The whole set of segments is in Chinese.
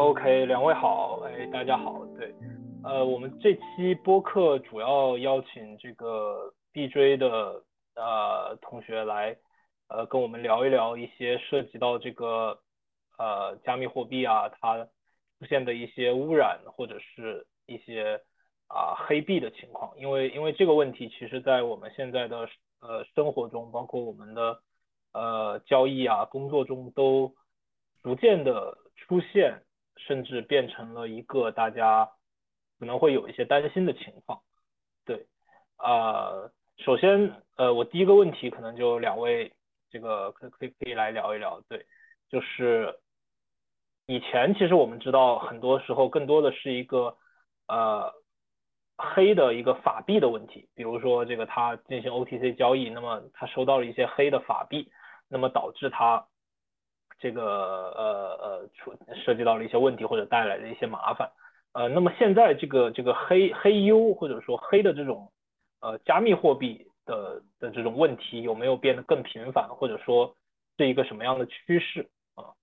OK，两位好，哎，大家好，对，呃，我们这期播客主要邀请这个 BJ 的呃同学来，呃，跟我们聊一聊一些涉及到这个呃加密货币啊，它出现的一些污染或者是一些啊黑币的情况，因为因为这个问题其实在我们现在的呃生活中，包括我们的呃交易啊工作中都逐渐的出现。甚至变成了一个大家可能会有一些担心的情况。对，呃，首先，呃，我第一个问题可能就两位这个可可以可以来聊一聊。对，就是以前其实我们知道，很多时候更多的是一个呃黑的一个法币的问题，比如说这个他进行 OTC 交易，那么他收到了一些黑的法币，那么导致他。这个呃呃，出涉及到了一些问题或者带来的一些麻烦，呃，那么现在这个这个黑黑 U 或者说黑的这种呃加密货币的的这种问题有没有变得更频繁，或者说是一个什么样的趋势啊？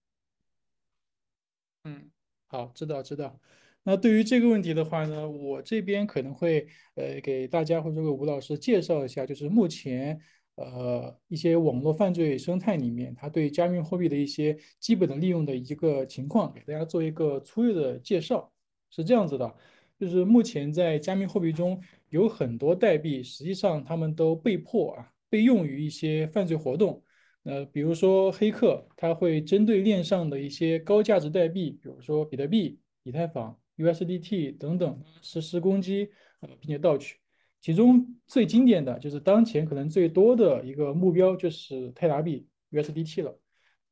嗯，好，知道知道。那对于这个问题的话呢，我这边可能会呃给大家或者给吴老师介绍一下，就是目前。呃，一些网络犯罪生态里面，它对加密货币的一些基本的利用的一个情况，给大家做一个粗略的介绍。是这样子的，就是目前在加密货币中有很多代币，实际上他们都被迫啊被用于一些犯罪活动。呃，比如说黑客他会针对链上的一些高价值代币，比如说比特币、以太坊、USDT 等等实施攻击，呃，并且盗取。其中最经典的就是当前可能最多的一个目标就是泰达币 USDT 了。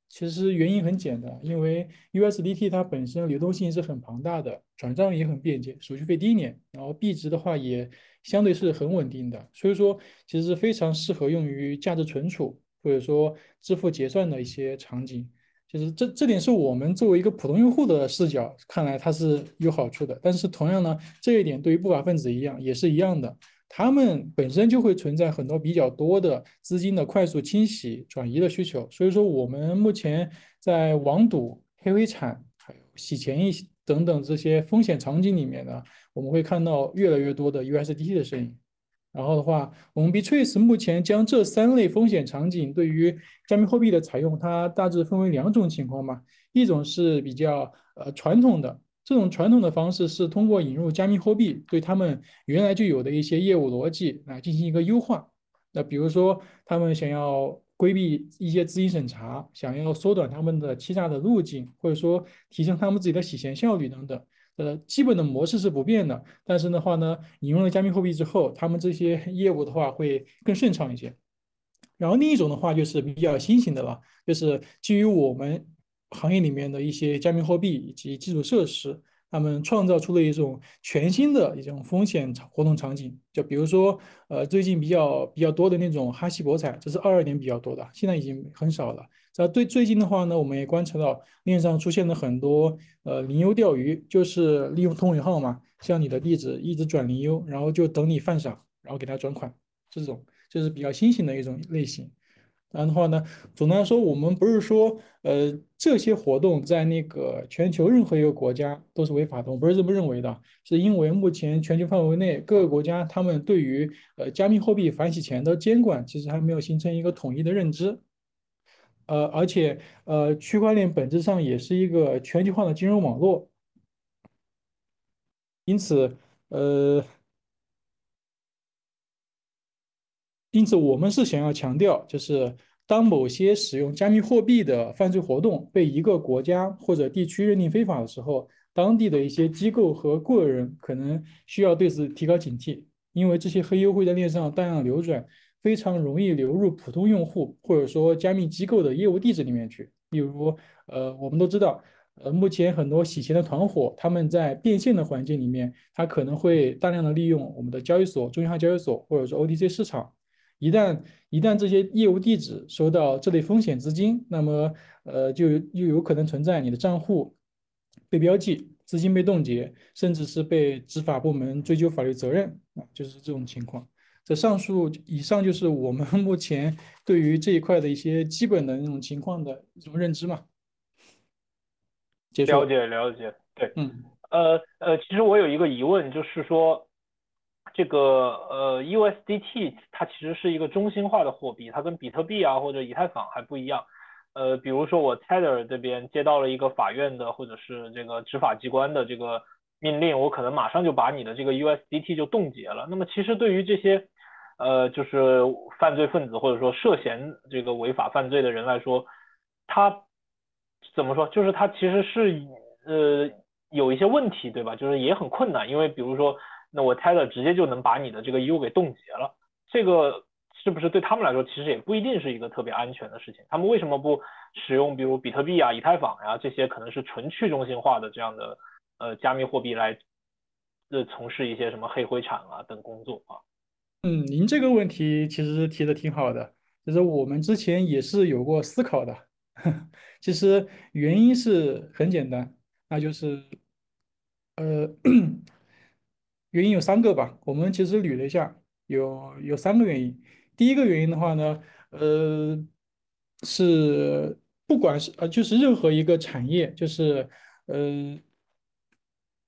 其实原因很简单，因为 USDT 它本身流动性是很庞大的，转账也很便捷，手续费低廉，然后币值的话也相对是很稳定的，所以说其实是非常适合用于价值存储或者说支付结算的一些场景。就是这这点是我们作为一个普通用户的视角看来它是有好处的，但是同样呢，这一点对于不法分子一样也是一样的。他们本身就会存在很多比较多的资金的快速清洗转移的需求，所以说我们目前在网赌、黑灰产、还有洗钱一等等这些风险场景里面呢，我们会看到越来越多的 USDT 的身影。然后的话，我们 Btrace 目前将这三类风险场景对于加密货币的采用，它大致分为两种情况嘛，一种是比较呃传统的。这种传统的方式是通过引入加密货币，对他们原来就有的一些业务逻辑来进行一个优化。那比如说，他们想要规避一些资金审查，想要缩短他们的欺诈的路径，或者说提升他们自己的洗钱效率等等。呃，基本的模式是不变的。但是的话呢，引入了加密货币之后，他们这些 业务的话会更顺畅一些。然后另一种的话就是比较新型的了，就是基于我们。行业里面的一些加密货币以及基础设施，他们创造出了一种全新的一种风险活动场景。就比如说，呃，最近比较比较多的那种哈希博彩，这是二二年比较多的，现在已经很少了。在最最近的话呢，我们也观察到链上出现了很多呃零优钓鱼，就是利用通尾号嘛，向你的地址一直转零优，然后就等你犯傻，然后给他转款，这种就是比较新型的一种类型。然后的话呢，总的来说，我们不是说，呃，这些活动在那个全球任何一个国家都是违法的，我不是这么认为的。是因为目前全球范围内各个国家，他们对于呃加密货币反洗钱的监管，其实还没有形成一个统一的认知。呃，而且呃，区块链本质上也是一个全球化的金融网络，因此，呃。因此，我们是想要强调，就是当某些使用加密货币的犯罪活动被一个国家或者地区认定非法的时候，当地的一些机构和个人可能需要对此提高警惕，因为这些黑优惠在链上大量流转，非常容易流入普通用户或者说加密机构的业务地址里面去。比如，呃，我们都知道，呃，目前很多洗钱的团伙，他们在变现的环境里面，他可能会大量的利用我们的交易所、中心化交易所或者说 OTC 市场。一旦一旦这些业务地址收到这类风险资金，那么呃就又有可能存在你的账户被标记、资金被冻结，甚至是被执法部门追究法律责任啊，就是这种情况。这上述以上就是我们目前对于这一块的一些基本的那种情况的一种认知嘛。结束。了解了解，对，嗯，呃呃，其实我有一个疑问，就是说，这个呃 USDT 它其实是一个中心化的货币，它跟比特币啊或者以太坊还不一样。呃，比如说我 Tether 这边接到了一个法院的或者是这个执法机关的这个命令，我可能马上就把你的这个 USDT 就冻结了。那么其实对于这些呃就是犯罪分子或者说涉嫌这个违法犯罪的人来说，他怎么说？就是他其实是呃有一些问题，对吧？就是也很困难，因为比如说那我 Tether 直接就能把你的这个 U 给冻结了，这个。是不是对他们来说，其实也不一定是一个特别安全的事情？他们为什么不使用比如比特币啊、以太坊呀这些可能是纯去中心化的这样的呃加密货币来呃从事一些什么黑灰产啊等工作啊？嗯，您这个问题其实提的挺好的，就是我们之前也是有过思考的。其实原因是很简单，那就是呃原因有三个吧。我们其实捋了一下，有有三个原因。第一个原因的话呢，呃，是不管是呃，就是任何一个产业，就是呃，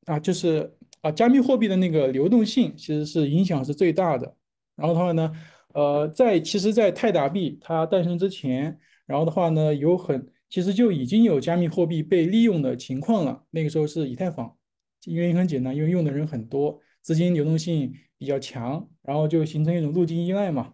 啊，就是啊，加密货币的那个流动性其实是影响是最大的。然后的话呢，呃，在其实，在泰达币它诞生之前，然后的话呢，有很其实就已经有加密货币被利用的情况了。那个时候是以太坊，原因很简单，因为用的人很多，资金流动性比较强，然后就形成一种路径依赖嘛。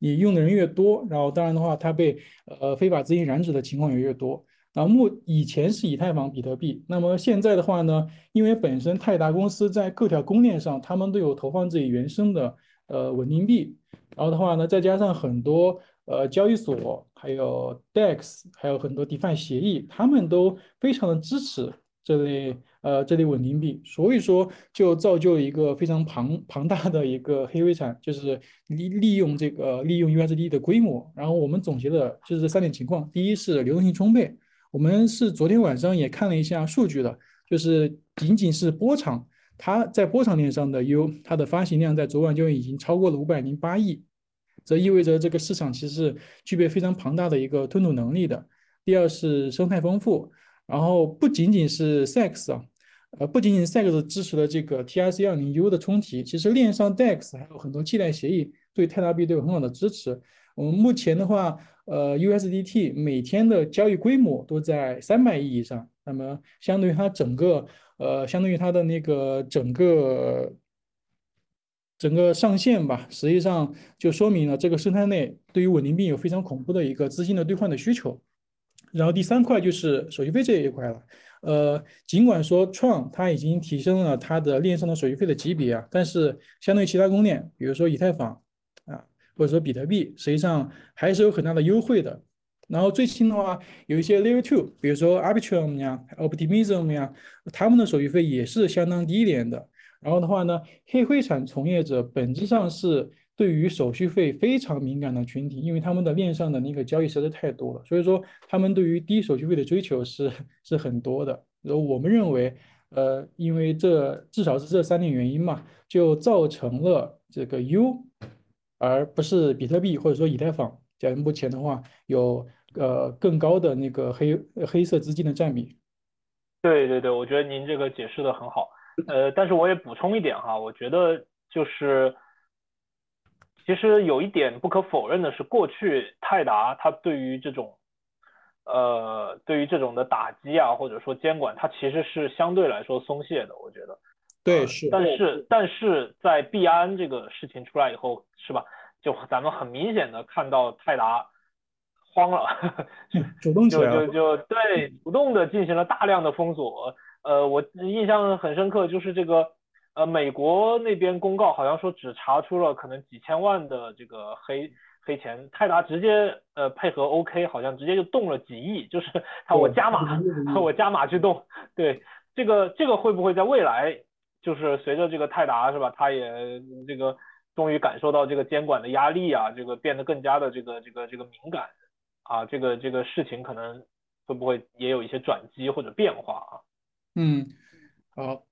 你用的人越多，然后当然的话，它被呃非法资金染指的情况也越多。然后目以前是以太坊、比特币，那么现在的话呢，因为本身泰达公司在各条公链上，他们都有投放自己原生的呃稳定币，然后的话呢，再加上很多呃交易所，还有 DEX，还有很多 DeFi 协议，他们都非常的支持这类。呃，这类稳定币，所以说就造就了一个非常庞庞大的一个黑灰产，就是利利用这个利用 USD 的规模。然后我们总结的就是三点情况：第一是流动性充沛，我们是昨天晚上也看了一下数据的，就是仅仅是波场，它在波场链上的 U，它的发行量在昨晚就已经超过了五百零八亿，这意味着这个市场其实是具备非常庞大的一个吞吐能力的。第二是生态丰富。然后不仅仅是 SEX 啊，呃，不仅仅 SEX 支持了这个 TRC20U 的冲提，其实链上 DEX 还有很多替代协议对泰达币都有很好的支持。我们目前的话，呃，USDT 每天的交易规模都在三百亿以上，那么相对于它整个，呃，相对于它的那个整个整个上限吧，实际上就说明了这个生态内对于稳定币有非常恐怖的一个资金的兑换的需求。然后第三块就是手续费这一块了，呃，尽管说创它已经提升了它的链上的手续费的级别啊，但是相对于其他公链，比如说以太坊啊，或者说比特币，实际上还是有很大的优惠的。然后最新的话，有一些 Layer Two，比如说 Arbitrum 呀、Optimism 呀，他们的手续费也是相当低廉的。然后的话呢，黑灰产从业者本质上是。对于手续费非常敏感的群体，因为他们的链上的那个交易实在太多了，所以说他们对于低手续费的追求是是很多的。然后我们认为，呃，因为这至少是这三点原因嘛，就造成了这个 U，而不是比特币或者说以太坊，在目前的话有呃更高的那个黑黑色资金的占比。对对对，我觉得您这个解释的很好。呃，但是我也补充一点哈，我觉得就是。其实有一点不可否认的是，过去泰达它对于这种，呃，对于这种的打击啊，或者说监管，它其实是相对来说松懈的。我觉得，对，是。但是，但是在币安这个事情出来以后，是吧？就咱们很明显的看到泰达慌了，主动 起来了，就就就对，主动的进行了大量的封锁。呃，我印象很深刻，就是这个。呃，美国那边公告好像说只查出了可能几千万的这个黑黑钱，泰达直接呃配合 OK，好像直接就动了几亿，就是 他我加码，我加码去动。对，这个这个会不会在未来，就是随着这个泰达是吧，他也这个终于感受到这个监管的压力啊，这个变得更加的这个这个这个敏感啊，这个这个事情可能会不会也有一些转机或者变化啊？嗯，好。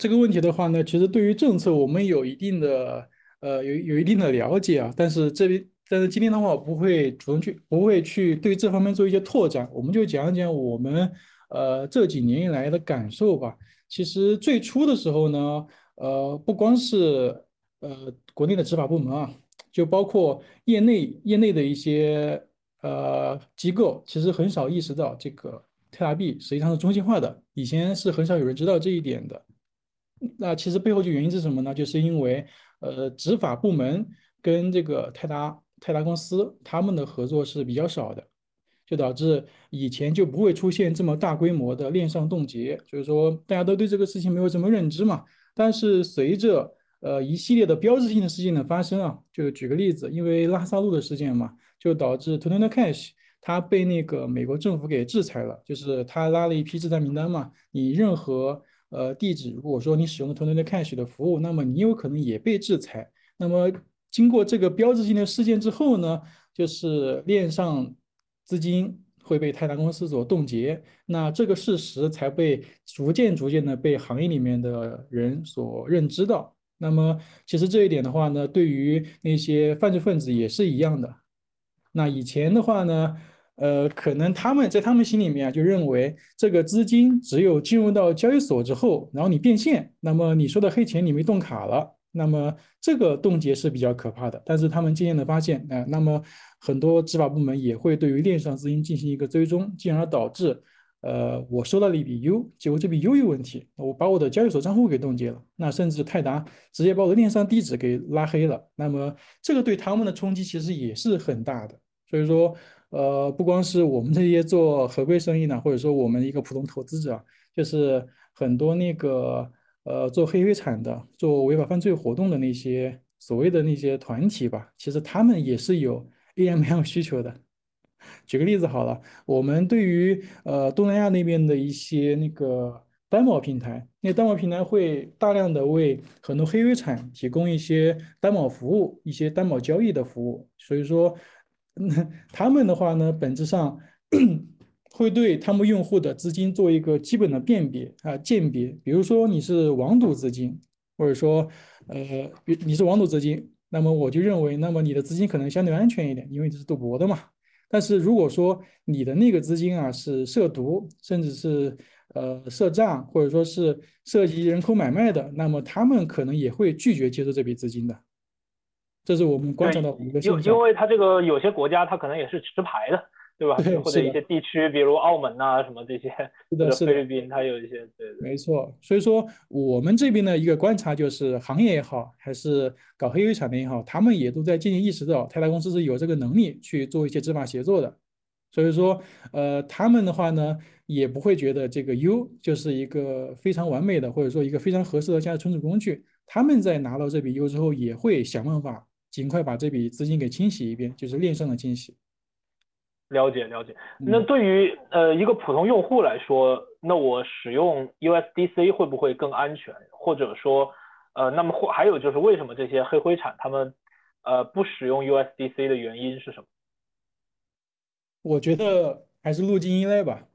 这个问题的话呢，其实对于政策我们有一定的呃有有一定的了解啊，但是这边但是今天的话我不会主动去不会去对这方面做一些拓展，我们就讲一讲我们呃这几年以来的感受吧。其实最初的时候呢，呃，不光是呃国内的执法部门啊，就包括业内业内的一些呃机构，其实很少意识到这个特拉币实际上是中心化的。以前是很少有人知道这一点的。那其实背后就原因是什么呢？就是因为呃执法部门跟这个泰达泰达公司他们的合作是比较少的。就导致以前就不会出现这么大规模的链上冻结，就是说大家都对这个事情没有什么认知嘛。但是随着呃一系列的标志性的事件的发生啊，就举个例子，因为拉萨路的事件嘛，就导致 t o n a Cash 它被那个美国政府给制裁了，就是他拉了一批制裁名单嘛。你任何呃地址，如果说你使用了 t o n a Cash 的服务，那么你有可能也被制裁。那么经过这个标志性的事件之后呢，就是链上。资金会被泰达公司所冻结，那这个事实才被逐渐逐渐的被行业里面的人所认知到。那么其实这一点的话呢，对于那些犯罪分子也是一样的。那以前的话呢，呃，可能他们在他们心里面啊，就认为这个资金只有进入到交易所之后，然后你变现，那么你说的黑钱你没动卡了。那么这个冻结是比较可怕的，但是他们渐渐的发现，呃，那么很多执法部门也会对于链上资金进行一个追踪，进而导致，呃，我收到了一笔 U，结果这笔 U 有问题，我把我的交易所账户给冻结了，那甚至泰达直接把我的链上地址给拉黑了，那么这个对他们的冲击其实也是很大的，所以说，呃，不光是我们这些做合规生意呢，或者说我们一个普通投资者，就是很多那个。呃，做黑灰产的、做违法犯罪活动的那些所谓的那些团体吧，其实他们也是有 AML 需求的。举个例子好了，我们对于呃东南亚那边的一些那个担保平台，那担保平台会大量的为很多黑灰产提供一些担保服务、一些担保交易的服务，所以说，他们的话呢，本质上。会对他们用户的资金做一个基本的辨别啊鉴别，比如说你是网赌资金，或者说呃你是网赌资金，那么我就认为，那么你的资金可能相对安全一点，因为这是赌博的嘛。但是如果说你的那个资金啊是涉毒，甚至是呃涉诈，或者说是涉及人口买卖的，那么他们可能也会拒绝接受这笔资金的。这是我们观察到一个现象。因因为他这个有些国家他可能也是持牌的。对吧？或者一些地区，比如澳门呐，什么这些，是的，菲律宾，它有一些，对，没错。所以说，我们这边的一个观察就是，行业也好，还是搞黑灰产的也好，他们也都在渐渐意识到，泰达公司是有这个能力去做一些执法协作的。所以说，呃，他们的话呢，也不会觉得这个 U 就是一个非常完美的，或者说一个非常合适的价值存储工具。他们在拿到这笔 U 之后，也会想办法尽快把这笔资金给清洗一遍，就是链上的清洗。了解了解，那对于呃一个普通用户来说，那我使用 USDC 会不会更安全？或者说，呃，那么或还有就是为什么这些黑灰产他们呃不使用 USDC 的原因是什么？我觉得还是路径依赖吧，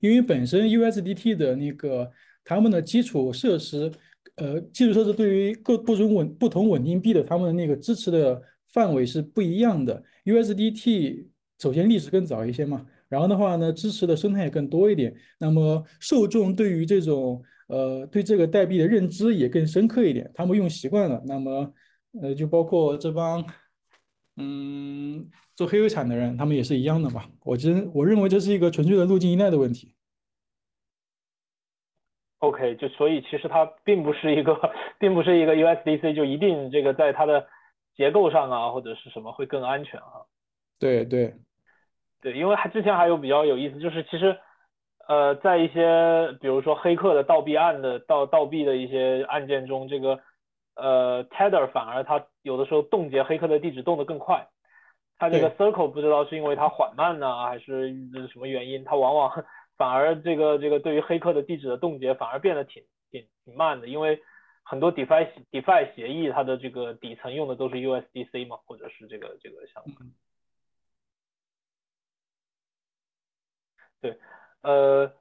因为本身 USDT 的那个他们的基础设施，呃，基础设施对于各不同稳不同稳定币的他们的那个支持的范围是不一样的，USDT。首先历史更早一些嘛，然后的话呢，支持的生态也更多一点，那么受众对于这种呃对这个代币的认知也更深刻一点，他们用习惯了，那么呃就包括这帮嗯做黑灰产的人，他们也是一样的嘛。我真我认为这是一个纯粹的路径依赖的问题。OK，就所以其实它并不是一个，并不是一个 USDC 就一定这个在它的结构上啊或者是什么会更安全啊。对对。对，因为还之前还有比较有意思，就是其实，呃，在一些比如说黑客的盗币案的盗盗币的一些案件中，这个呃 Tether 反而它有的时候冻结黑客的地址冻得更快，它这个 Circle 不知道是因为它缓慢呢，还是什么原因，它往往反而这个这个对于黑客的地址的冻结反而变得挺挺挺慢的，因为很多 DeFi DeFi 协议它的这个底层用的都是 USDC 嘛，或者是这个这个项目。对，呃，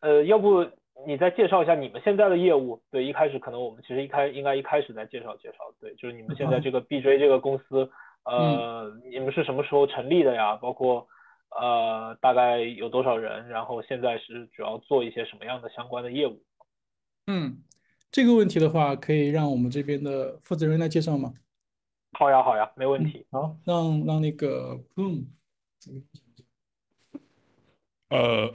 呃，要不你再介绍一下你们现在的业务？对，一开始可能我们其实一开应该一开始再介绍介绍。对，就是你们现在这个 BJ 这个公司，呃，你们是什么时候成立的呀？包括呃，大概有多少人？然后现在是主要做一些什么样的相关的业务？嗯，这个问题的话，可以让我们这边的负责人来介绍吗？好呀，好呀，没问题。好，让让那个 Boom。呃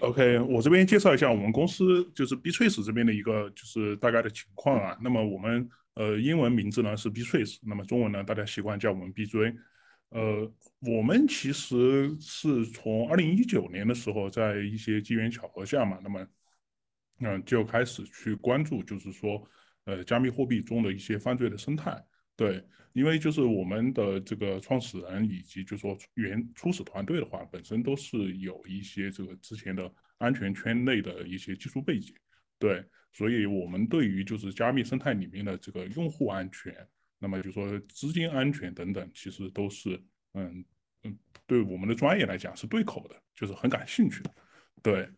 ，OK，我这边介绍一下我们公司就是 B Trace 这边的一个就是大概的情况啊。那么我们呃英文名字呢是 B Trace，那么中文呢大家习惯叫我们 B 追。呃，我们其实是从二零一九年的时候，在一些机缘巧合下嘛，那么嗯就开始去关注，就是说呃加密货币中的一些犯罪的生态。对，因为就是我们的这个创始人以及就是说原初始团队的话，本身都是有一些这个之前的安全圈内的一些技术背景，对，所以我们对于就是加密生态里面的这个用户安全，那么就说资金安全等等，其实都是嗯嗯，对我们的专业来讲是对口的，就是很感兴趣的，对。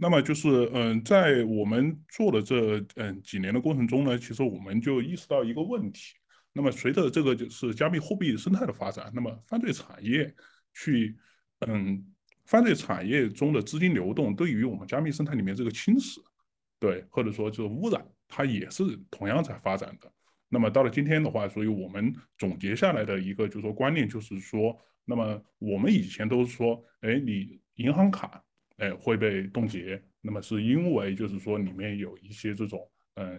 那么就是嗯，在我们做的这嗯几年的过程中呢，其实我们就意识到一个问题。那么随着这个就是加密货币生态的发展，那么犯罪产业去嗯犯罪产业中的资金流动，对于我们加密生态里面这个侵蚀，对或者说就是污染，它也是同样在发展的。那么到了今天的话，所以我们总结下来的一个就是说观念就是说，那么我们以前都是说，哎，你银行卡。哎，会被冻结，那么是因为就是说里面有一些这种呃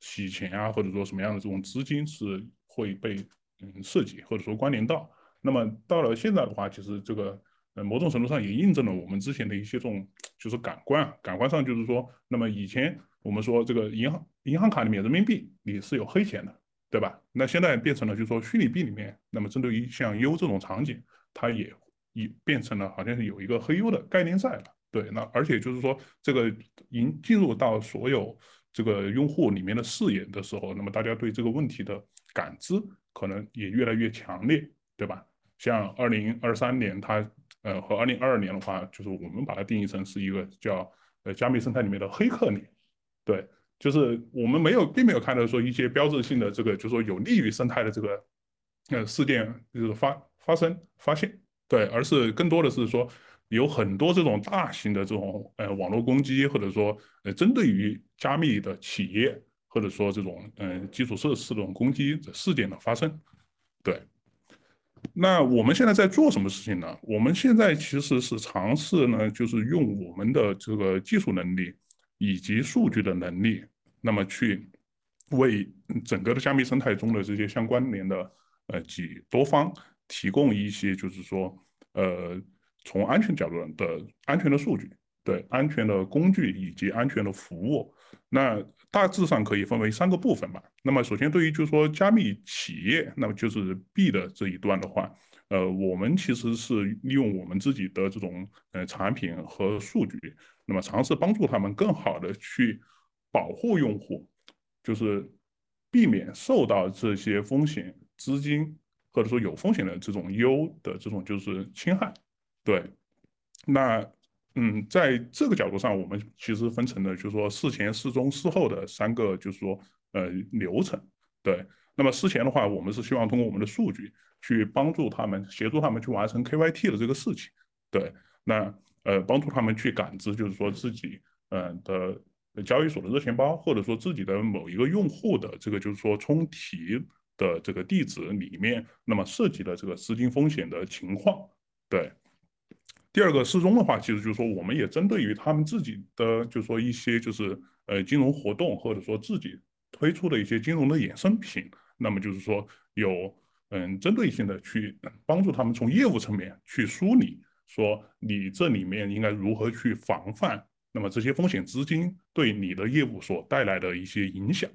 洗钱啊，或者说什么样的这种资金是会被嗯涉及或者说关联到。那么到了现在的话，其实这个呃某种程度上也印证了我们之前的一些这种就是感官，感官上就是说，那么以前我们说这个银行银行卡里面人民币你是有黑钱的，对吧？那现在变成了就是说虚拟币里面，那么针对于像 U 这种场景，它也已变成了好像是有一个黑 U 的概念在了。对，那而且就是说，这个引进入到所有这个用户里面的视野的时候，那么大家对这个问题的感知可能也越来越强烈，对吧？像二零二三年，它呃和二零二二年的话，就是我们把它定义成是一个叫呃加密生态里面的黑客年，对，就是我们没有并没有看到说一些标志性的这个，就是说有利于生态的这个呃事件就是发发生发现，对，而是更多的是说。有很多这种大型的这种呃网络攻击，或者说呃针对于加密的企业，或者说这种嗯基础设施这种攻击的事件的发生。对，那我们现在在做什么事情呢？我们现在其实是尝试呢，就是用我们的这个技术能力以及数据的能力，那么去为整个的加密生态中的这些相关联的呃几多方提供一些，就是说呃。从安全角度的安全的数据，对安全的工具以及安全的服务，那大致上可以分为三个部分吧。那么首先对于就是说加密企业，那么就是 B 的这一段的话，呃，我们其实是利用我们自己的这种呃产品和数据，那么尝试帮助他们更好的去保护用户，就是避免受到这些风险资金或者说有风险的这种 U 的这种就是侵害。对，那嗯，在这个角度上，我们其实分成了，就是说事前、事中、事后的三个，就是说呃流程。对，那么事前的话，我们是希望通过我们的数据去帮助他们，协助他们去完成 KYT 的这个事情。对，那呃帮助他们去感知，就是说自己嗯的交易所的热钱包，或者说自己的某一个用户的这个就是说充提的这个地址里面，那么涉及的这个资金风险的情况。对。第二个失踪的话，其实就是说，我们也针对于他们自己的，就是说一些就是呃金融活动，或者说自己推出的一些金融的衍生品，那么就是说有嗯针对性的去帮助他们从业务层面去梳理，说你这里面应该如何去防范，那么这些风险资金对你的业务所带来的一些影响。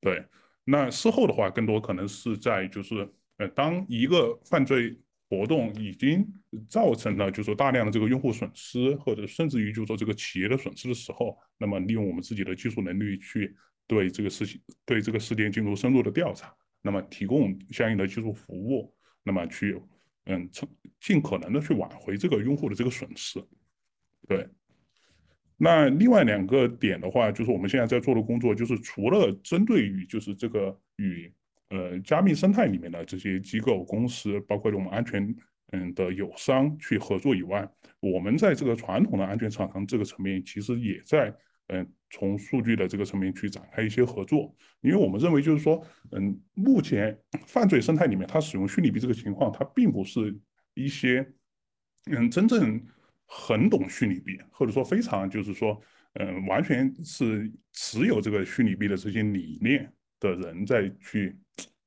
对，那事后的话，更多可能是在就是呃当一个犯罪。活动已经造成了，就说大量的这个用户损失，或者甚至于就说这个企业的损失的时候，那么利用我们自己的技术能力去对这个事情、对这个事件进入深入的调查，那么提供相应的技术服务，那么去嗯，尽可能的去挽回这个用户的这个损失。对，那另外两个点的话，就是我们现在在做的工作，就是除了针对于就是这个与呃，加密生态里面的这些机构、公司，包括我们安全嗯的友商去合作以外，我们在这个传统的安全厂商这个层面，其实也在嗯从数据的这个层面去展开一些合作，因为我们认为就是说，嗯，目前犯罪生态里面，它使用虚拟币这个情况，它并不是一些嗯真正很懂虚拟币，或者说非常就是说嗯完全是持有这个虚拟币的这些理念的人在去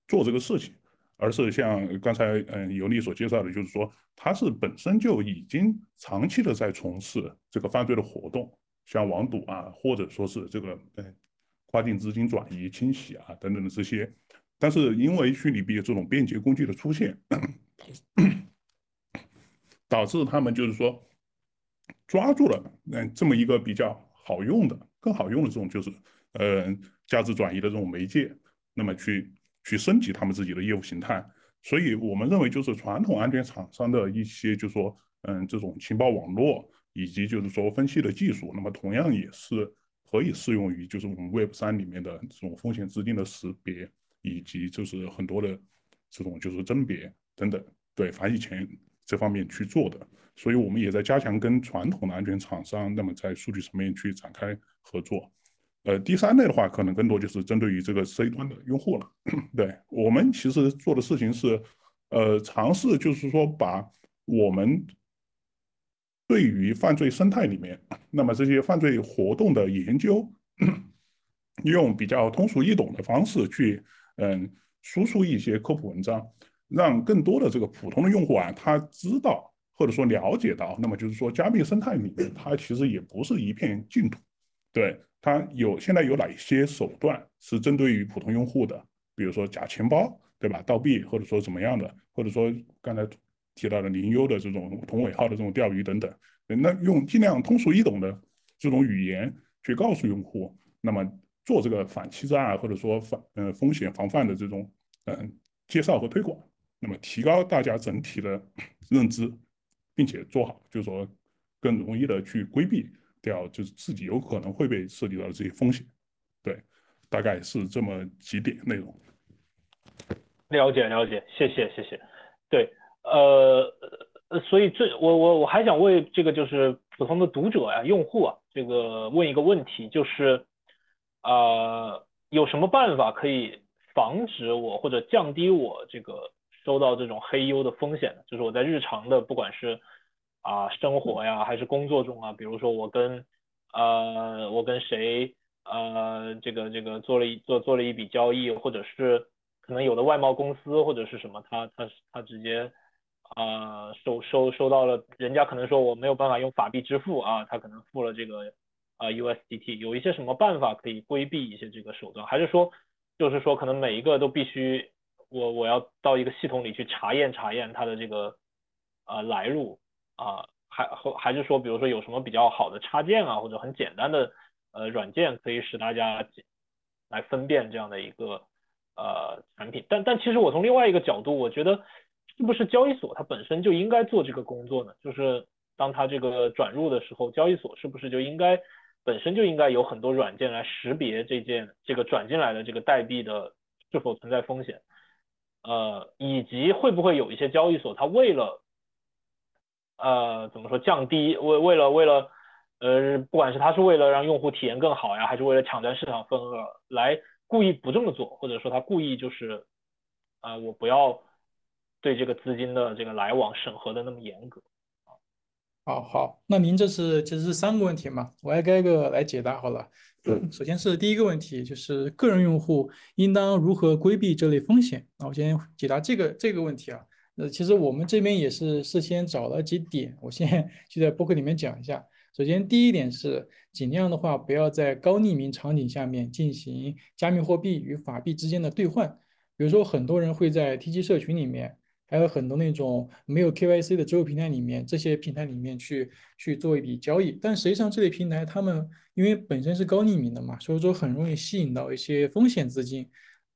做这个事情。而是像刚才嗯尤力所介绍的，就是说他是本身就已经长期的在从事这个犯罪的活动，像网赌啊，或者说是这个嗯跨境资金转移、清洗啊等等的这些，但是因为虚拟币这种便捷工具的出现，导致他们就是说抓住了嗯这么一个比较好用的、更好用的这种就是呃价值转移的这种媒介，那么去。去升级他们自己的业务形态，所以我们认为就是传统安全厂商的一些，就是说，嗯，这种情报网络以及就是说分析的技术，那么同样也是可以适用于就是我们 Web 三里面的这种风险资金的识别，以及就是很多的这种就是甄别等等，对反洗钱这方面去做的。所以我们也在加强跟传统的安全厂商，那么在数据层面去展开合作。呃，第三类的话，可能更多就是针对于这个 C 端的用户了。对我们其实做的事情是，呃，尝试就是说把我们对于犯罪生态里面，那么这些犯罪活动的研究，用比较通俗易懂的方式去，嗯，输出一些科普文章，让更多的这个普通的用户啊，他知道或者说了解到，那么就是说加密生态里面，它其实也不是一片净土，对。它有现在有哪些手段是针对于普通用户的？比如说假钱包，对吧？盗币，或者说怎么样的？或者说刚才提到的零优的这种同尾号的这种钓鱼等等，那用尽量通俗易懂的这种语言去告诉用户，那么做这个反欺诈啊，或者说反呃风险防范的这种嗯介绍和推广，那么提高大家整体的认知，并且做好，就是说更容易的去规避。掉就是自己有可能会被涉及到的这些风险，对，大概是这么几点内容。了解了解，谢谢谢谢。对，呃，所以这我我我还想为这个就是普通的读者呀、用户啊，这个问一个问题，就是啊，有什么办法可以防止我或者降低我这个收到这种黑优的风险呢？就是我在日常的不管是啊，生活呀，还是工作中啊，比如说我跟呃，我跟谁呃，这个这个做了一做做了一笔交易，或者是可能有的外贸公司或者是什么，他他他直接啊收收收到了，人家可能说我没有办法用法币支付啊，他可能付了这个啊 USDT，有一些什么办法可以规避一些这个手段，还是说就是说可能每一个都必须我我要到一个系统里去查验查验它的这个啊来路。啊，还或还是说，比如说有什么比较好的插件啊，或者很简单的呃软件，可以使大家来分辨这样的一个呃产品。但但其实我从另外一个角度，我觉得是不是交易所它本身就应该做这个工作呢？就是当它这个转入的时候，交易所是不是就应该本身就应该有很多软件来识别这件这个转进来的这个代币的是否存在风险？呃，以及会不会有一些交易所它为了呃，怎么说降低为为了为了呃，不管是他是为了让用户体验更好呀，还是为了抢占市场份额，来故意不这么做，或者说他故意就是啊，我不要对这个资金的这个来往审核的那么严格。好好，那您这是其实是三个问题嘛，我挨个挨个来解答好了。首先是第一个问题，就是个人用户应当如何规避这类风险？那我先解答这个这个问题啊。呃，其实我们这边也是事先找了几点，我先 就在播客里面讲一下。首先，第一点是尽量的话，不要在高匿名场景下面进行加密货币与法币之间的兑换。比如说，很多人会在 TG 社群里面，还有很多那种没有 KYC 的支付平台里面，这些平台里面去去做一笔交易。但实际上，这类平台他们因为本身是高匿名的嘛，所以说很容易吸引到一些风险资金。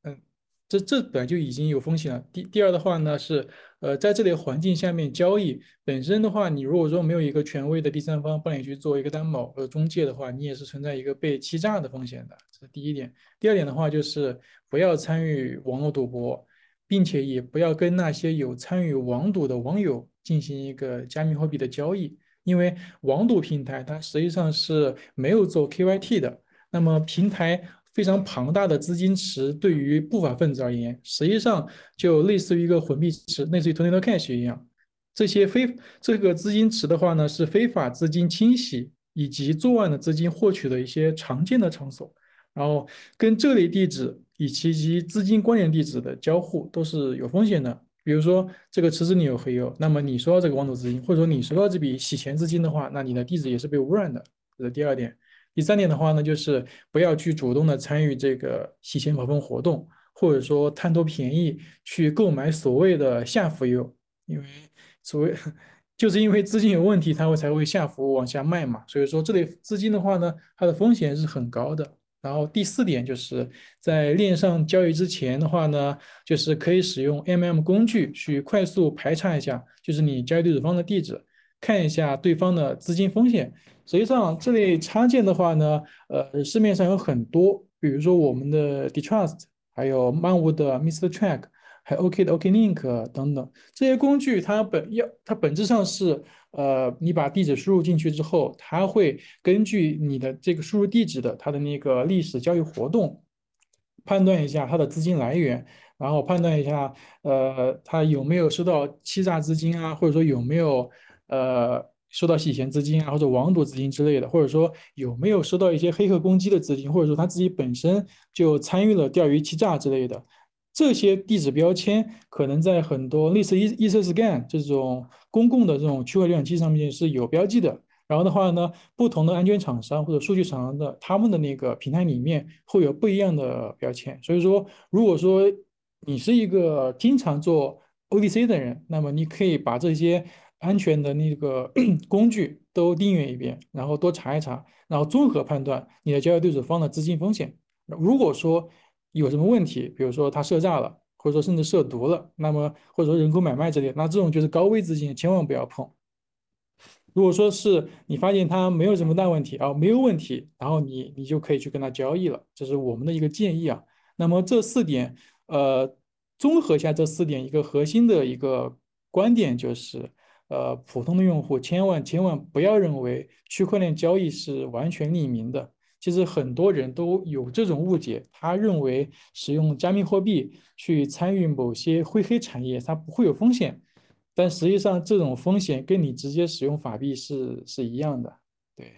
嗯，这这本来就已经有风险了。第第二的话呢是。呃，在这类环境下面交易本身的话，你如果说没有一个权威的第三方帮你去做一个担保和中介的话，你也是存在一个被欺诈的风险的。这是第一点。第二点的话，就是不要参与网络赌博，并且也不要跟那些有参与网赌的网友进行一个加密货币的交易，因为网赌平台它实际上是没有做 KYT 的。那么平台非常庞大的资金池，对于不法分子而言，实际上就类似于一个混币池，类似于 Tornado Cash 一样。这些非这个资金池的话呢，是非法资金清洗以及作案的资金获取的一些常见的场所。然后跟这类地址以及及资金关联地址的交互都是有风险的。比如说这个池子里有黑油，那么你收到这个网赌资金，或者说你收到这笔洗钱资金的话，那你的地址也是被污染的。这是第二点。第三点的话呢，就是不要去主动的参与这个洗钱跑分活动，或者说贪图便宜去购买所谓的下浮油，因为。所谓 就是因为资金有问题，它会才会下浮往下卖嘛。所以说这类资金的话呢，它的风险是很高的。然后第四点就是在链上交易之前的话呢，就是可以使用 MM 工具去快速排查一下，就是你交易对手方的地址，看一下对方的资金风险。实际上这类插件的话呢，呃，市面上有很多，比如说我们的 Detrust，还有漫无的 Mr Track。还 OK 的 OK Link 等等这些工具，它本要它本质上是，呃，你把地址输入进去之后，它会根据你的这个输入地址的它的那个历史交易活动，判断一下它的资金来源，然后判断一下，呃，它有没有收到欺诈资金啊，或者说有没有呃收到洗钱资金啊，或者网赌资金之类的，或者说有没有收到一些黑客攻击的资金，或者说他自己本身就参与了钓鱼欺诈之类的。这些地址标签可能在很多类似 E e c scan 这种公共的这种区块链计上面是有标记的。然后的话呢，不同的安全厂商或者数据厂商的他们的那个平台里面会有不一样的标签。所以说，如果说你是一个经常做 ODC 的人，那么你可以把这些安全的那个 工具都订阅一遍，然后多查一查，然后综合判断你的交易对手方的资金风险。如果说，有什么问题？比如说他涉诈了，或者说甚至涉毒了，那么或者说人口买卖之类，那这种就是高危资金，千万不要碰。如果说是你发现他没有什么大问题啊，没有问题，然后你你就可以去跟他交易了，这是我们的一个建议啊。那么这四点，呃，综合下这四点，一个核心的一个观点就是，呃，普通的用户千万千万不要认为区块链交易是完全匿名的。其实很多人都有这种误解，他认为使用加密货币去参与某些灰黑产业，它不会有风险。但实际上，这种风险跟你直接使用法币是是一样的。对，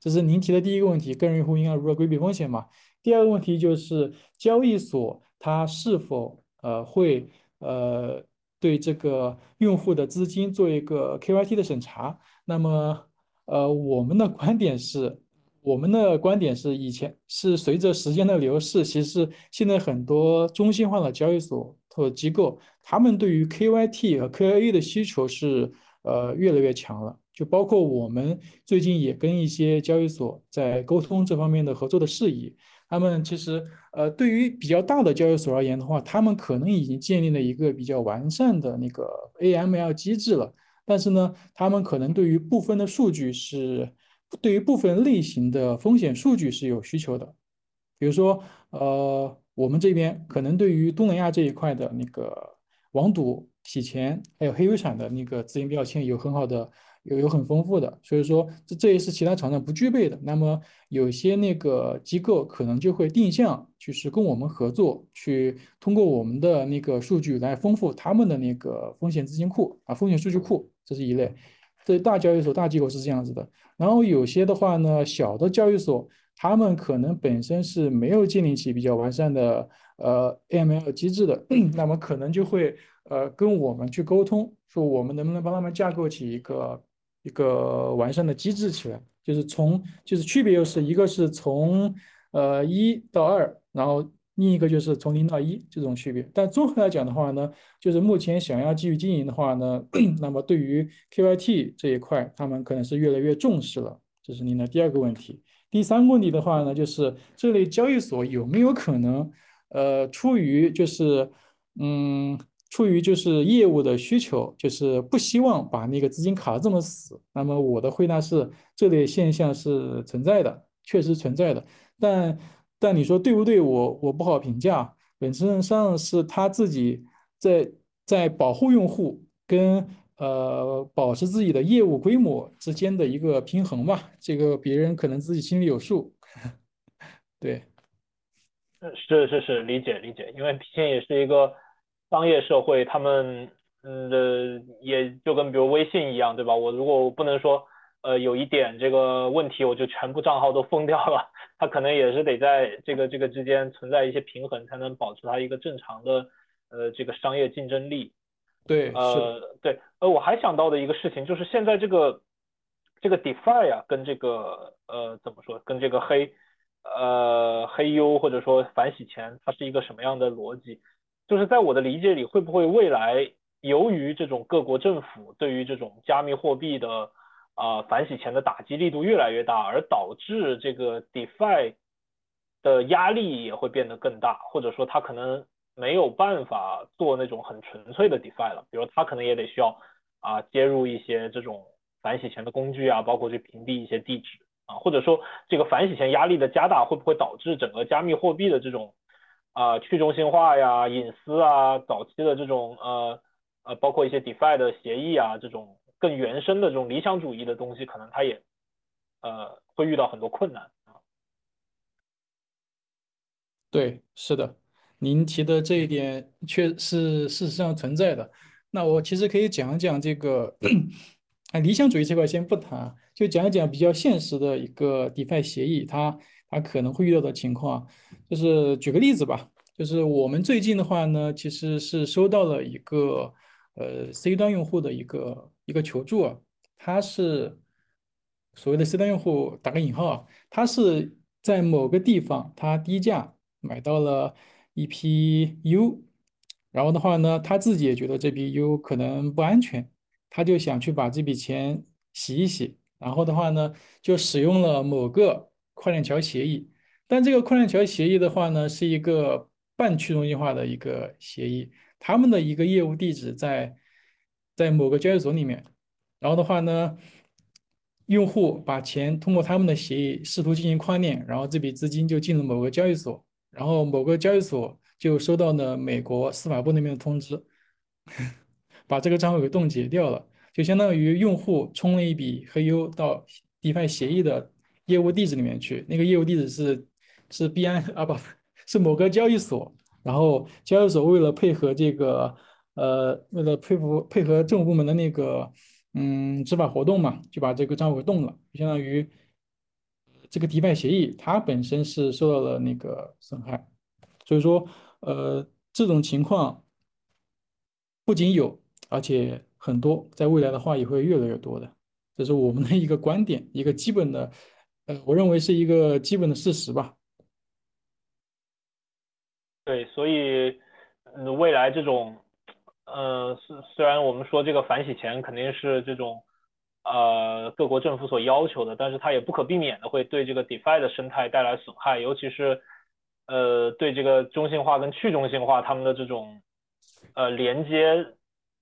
这是您提的第一个问题：个人用户应该如何规避风险嘛？第二个问题就是交易所它是否呃会呃对这个用户的资金做一个 KYT 的审查？那么呃我们的观点是。我们的观点是，以前是随着时间的流逝，其实现在很多中心化的交易所或机构，他们对于 KYT 和 KYA 的需求是呃越来越强了。就包括我们最近也跟一些交易所在沟通这方面的合作的事宜。他们其实呃对于比较大的交易所而言的话，他们可能已经建立了一个比较完善的那个 AML 机制了，但是呢，他们可能对于部分的数据是。对于部分类型的风险数据是有需求的，比如说，呃，我们这边可能对于东南亚这一块的那个网赌、洗钱还有黑油产的那个资金标签有很好的、有有很丰富的，所以说这这也是其他厂商不具备的。那么有些那个机构可能就会定向就是跟我们合作，去通过我们的那个数据来丰富他们的那个风险资金库啊、风险数据库，这是一类。这大交易所、大机构是这样子的。然后有些的话呢，小的交易所，他们可能本身是没有建立起比较完善的呃 AML 机制的，那么可能就会呃跟我们去沟通，说我们能不能帮他们架构起一个一个完善的机制起来，就是从就是区别又是一个是从呃一到二，然后。另一个就是从零到一这种区别，但综合来讲的话呢，就是目前想要继续经营的话呢，那么对于 KYT 这一块，他们可能是越来越重视了。这是您的第二个问题。第三个问题的话呢，就是这类交易所有没有可能，呃，出于就是嗯，出于就是业务的需求，就是不希望把那个资金卡的这么死。那么我的回答是，这类现象是存在的，确实存在的，但。但你说对不对？我我不好评价。本质上是他自己在在保护用户跟呃保持自己的业务规模之间的一个平衡吧。这个别人可能自己心里有数。对，是是是，理解理解，因为毕竟也是一个商业社会，他们嗯的也就跟比如微信一样，对吧？我如果我不能说呃有一点这个问题，我就全部账号都封掉了，他可能也是得在这个这个之间存在一些平衡，才能保持他一个正常的呃这个商业竞争力。对，呃对，呃我还想到的一个事情就是现在这个这个 DeFi 啊，跟这个呃怎么说，跟这个黑。呃，黑 U 或者说反洗钱，它是一个什么样的逻辑？就是在我的理解里，会不会未来由于这种各国政府对于这种加密货币的啊反洗钱的打击力度越来越大，而导致这个 DeFi 的压力也会变得更大，或者说它可能没有办法做那种很纯粹的 DeFi 了，比如它可能也得需要啊接入一些这种反洗钱的工具啊，包括去屏蔽一些地址。啊，或者说这个反洗钱压力的加大，会不会导致整个加密货币的这种啊去中心化呀、隐私啊、早期的这种呃呃，包括一些 DeFi 的协议啊，这种更原生的这种理想主义的东西，可能它也呃会遇到很多困难啊。对，是的，您提的这一点确是事实上存在的。那我其实可以讲讲这个，啊，理想主义这块先不谈。就讲一讲比较现实的一个 DeFi 协议，它它可能会遇到的情况，就是举个例子吧，就是我们最近的话呢，其实是收到了一个呃 C 端用户的一个一个求助，他是所谓的 C 端用户，打个引号啊，他是在某个地方他低价买到了一批 U，然后的话呢，他自己也觉得这批 U 可能不安全，他就想去把这笔钱洗一洗。然后的话呢，就使用了某个跨链桥协议，但这个跨链桥协议的话呢，是一个半去中心化的一个协议，他们的一个业务地址在在某个交易所里面，然后的话呢，用户把钱通过他们的协议试图进行跨链，然后这笔资金就进了某个交易所，然后某个交易所就收到了美国司法部那边的通知，把这个账户给冻结掉了。就相当于用户充了一笔黑 U 到 DeFi 协议的业务地址里面去，那个业务地址是是币安 啊，不是某个交易所。然后交易所为了配合这个呃，为了配合配合政府部门的那个嗯执法活动嘛，就把这个账户给冻了。相当于这个迪拜协议它本身是受到了那个损害。所以说呃，这种情况不仅有，而且。很多，在未来的话也会越来越多的，这是我们的一个观点，一个基本的，呃，我认为是一个基本的事实吧。对，所以，嗯，未来这种，呃，虽虽然我们说这个反洗钱肯定是这种，呃，各国政府所要求的，但是它也不可避免的会对这个 DeFi 的生态带来损害，尤其是，呃，对这个中心化跟去中心化他们的这种，呃，连接。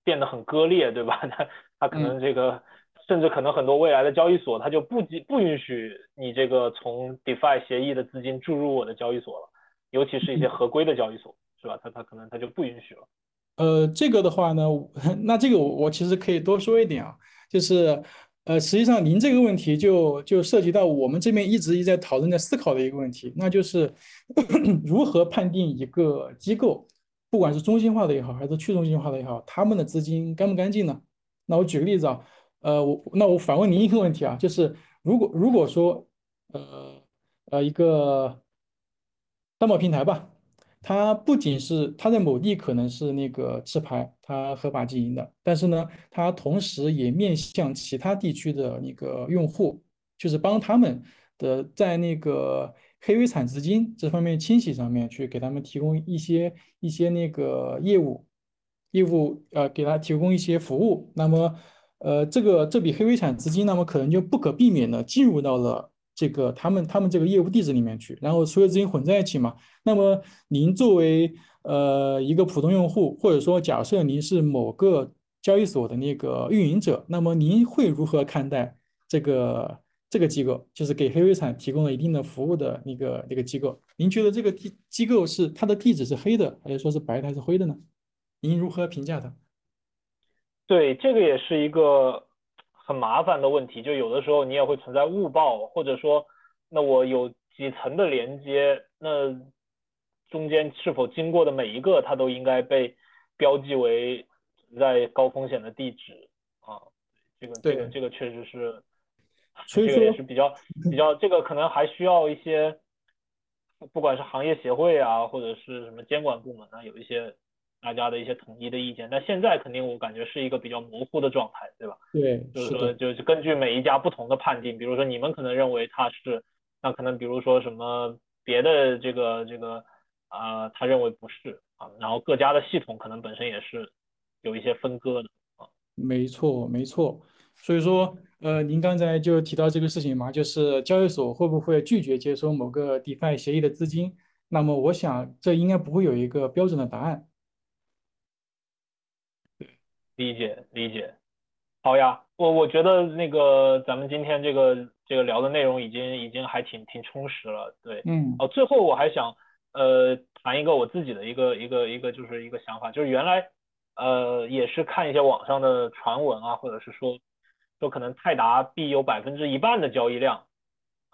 变得很割裂，对吧？它它可能这个，甚至可能很多未来的交易所，它就不不允许你这个从 DeFi 协议的资金注入我的交易所了，尤其是一些合规的交易所，是吧？他他可能他就不允许了。呃，这个的话呢，那这个我我其实可以多说一点啊，就是呃，实际上您这个问题就就涉及到我们这边一直一直在讨论在思考的一个问题，那就是 如何判定一个机构。不管是中心化的也好，还是去中心化的也好，他们的资金干不干净呢？那我举个例子啊，呃，我那我反问您一个问题啊，就是如果如果说，呃呃，一个担保平台吧，它不仅是它在某地可能是那个持牌，它合法经营的，但是呢，它同时也面向其他地区的那个用户，就是帮他们的在那个。黑微产资金这方面清洗上面去给他们提供一些一些那个业务业务呃给他提供一些服务，那么呃这个这笔黑微产资金那么可能就不可避免的进入到了这个他们他们这个业务地址里面去，然后所有资金混在一起嘛。那么您作为呃一个普通用户，或者说假设您是某个交易所的那个运营者，那么您会如何看待这个？这个机构就是给黑微产提供了一定的服务的那个那个机构。您觉得这个机机构是它的地址是黑的，还是说是白的还是灰的呢？您如何评价它？对，这个也是一个很麻烦的问题，就有的时候你也会存在误报，或者说，那我有几层的连接，那中间是否经过的每一个，它都应该被标记为在高风险的地址啊？这个这个这个确实是，这个也是比较比较，这个可能还需要一些，不管是行业协会啊，或者是什么监管部门啊，有一些。大家的一些统一的意见，但现在肯定我感觉是一个比较模糊的状态，对吧？对，就是说，就是根据每一家不同的判定，比如说你们可能认为它是，那可能比如说什么别的这个这个啊，他认为不是啊，然后各家的系统可能本身也是有一些分割的啊。没错，没错。所以说，呃，您刚才就提到这个事情嘛，就是交易所会不会拒绝接收某个 DeFi 协议的资金？那么我想这应该不会有一个标准的答案。理解理解，好呀，我我觉得那个咱们今天这个这个聊的内容已经已经还挺挺充实了，对，嗯，哦，最后我还想呃谈一个我自己的一个一个一个就是一个想法，就是原来呃也是看一些网上的传闻啊，或者是说说可能泰达币有百分之一半的交易量，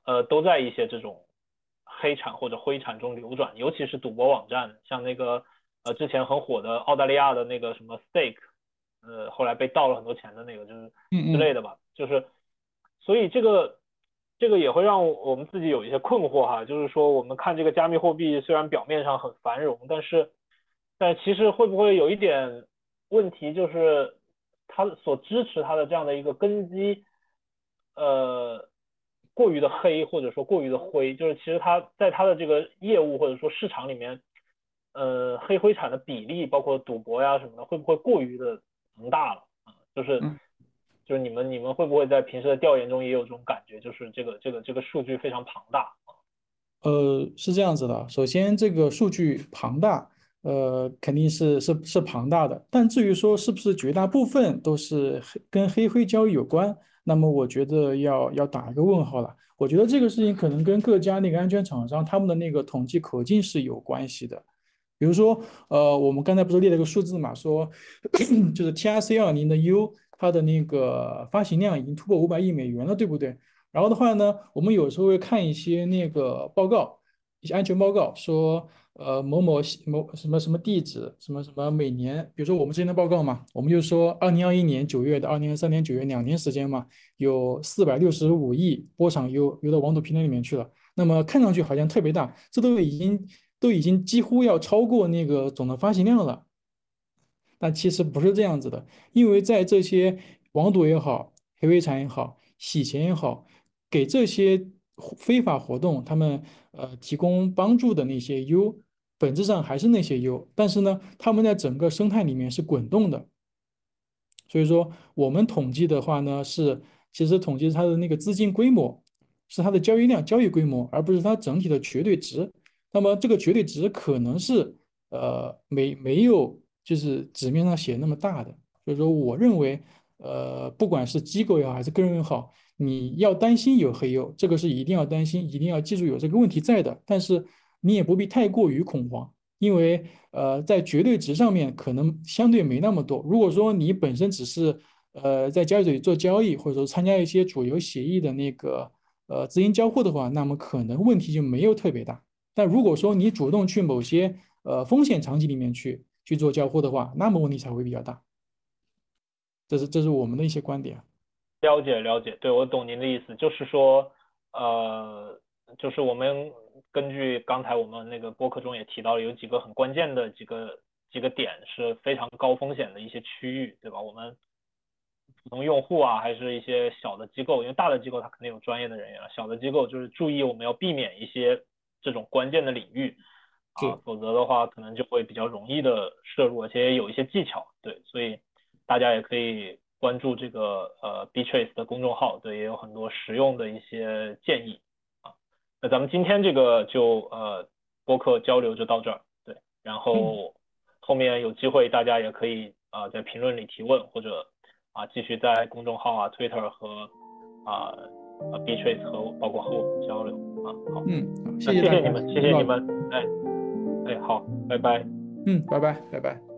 呃都在一些这种黑产或者灰产中流转，尤其是赌博网站，像那个呃之前很火的澳大利亚的那个什么 Stake。呃，后来被盗了很多钱的那个，就是之类的吧，就是，所以这个这个也会让我们自己有一些困惑哈，就是说我们看这个加密货币虽然表面上很繁荣，但是但其实会不会有一点问题，就是它所支持它的这样的一个根基，呃，过于的黑或者说过于的灰，就是其实它在它的这个业务或者说市场里面，呃，黑灰产的比例，包括赌博呀什么的，会不会过于的？庞大了啊，就是就是你们你们会不会在平时的调研中也有这种感觉，就是这个这个这个数据非常庞大啊？呃，是这样子的，首先这个数据庞大，呃，肯定是是是庞大的，但至于说是不是绝大部分都是跟黑灰交易有关，那么我觉得要要打一个问号了。我觉得这个事情可能跟各家那个安全厂商他们的那个统计口径是有关系的。比如说，呃，我们刚才不是列了个数字嘛，说 就是 T R C 二零的 U，它的那个发行量已经突破五百亿美元了，对不对？然后的话呢，我们有时候会看一些那个报告，一些安全报告，说呃某某某什么什么地址，什么什么每年，比如说我们之前的报告嘛，我们就说二零二一年九月到二零二三年九月两年时间嘛，有四百六十五亿波场 U 游到网赌平台里面去了，那么看上去好像特别大，这都已经。都已经几乎要超过那个总的发行量了，但其实不是这样子的，因为在这些网赌也好、黑微产也好、洗钱也好，给这些非法活动他们呃提供帮助的那些 U，本质上还是那些 U，但是呢，他们在整个生态里面是滚动的，所以说我们统计的话呢，是其实统计它的那个资金规模，是它的交易量、交易规模，而不是它整体的绝对值。那么这个绝对值可能是呃没没有就是纸面上写那么大的，所以说我认为呃不管是机构也好还是个人也好，你要担心有黑油，这个是一定要担心，一定要记住有这个问题在的。但是你也不必太过于恐慌，因为呃在绝对值上面可能相对没那么多。如果说你本身只是呃在交易所做交易，或者说参加一些主流协议的那个呃资金交互的话，那么可能问题就没有特别大。但如果说你主动去某些呃风险场景里面去去做交互的话，那么问题才会比较大。这是这是我们的一些观点。了解了解，对我懂您的意思，就是说呃，就是我们根据刚才我们那个播客中也提到了有几个很关键的几个几个点是非常高风险的一些区域，对吧？我们普通用户啊，还是一些小的机构，因为大的机构它肯定有专业的人员，小的机构就是注意我们要避免一些。这种关键的领域啊，否则的话可能就会比较容易的摄入，而且有一些技巧。对，所以大家也可以关注这个呃 B Trace 的公众号，对，也有很多实用的一些建议啊。那咱们今天这个就呃播客交流就到这儿，对，然后后面有机会大家也可以啊在评论里提问，或者啊继续在公众号啊 Twitter 和啊。啊，B Trace 和包括和我们交流啊，好，嗯，谢谢你们，谢谢你们，哎，哎，好，拜拜，嗯，拜拜，拜拜。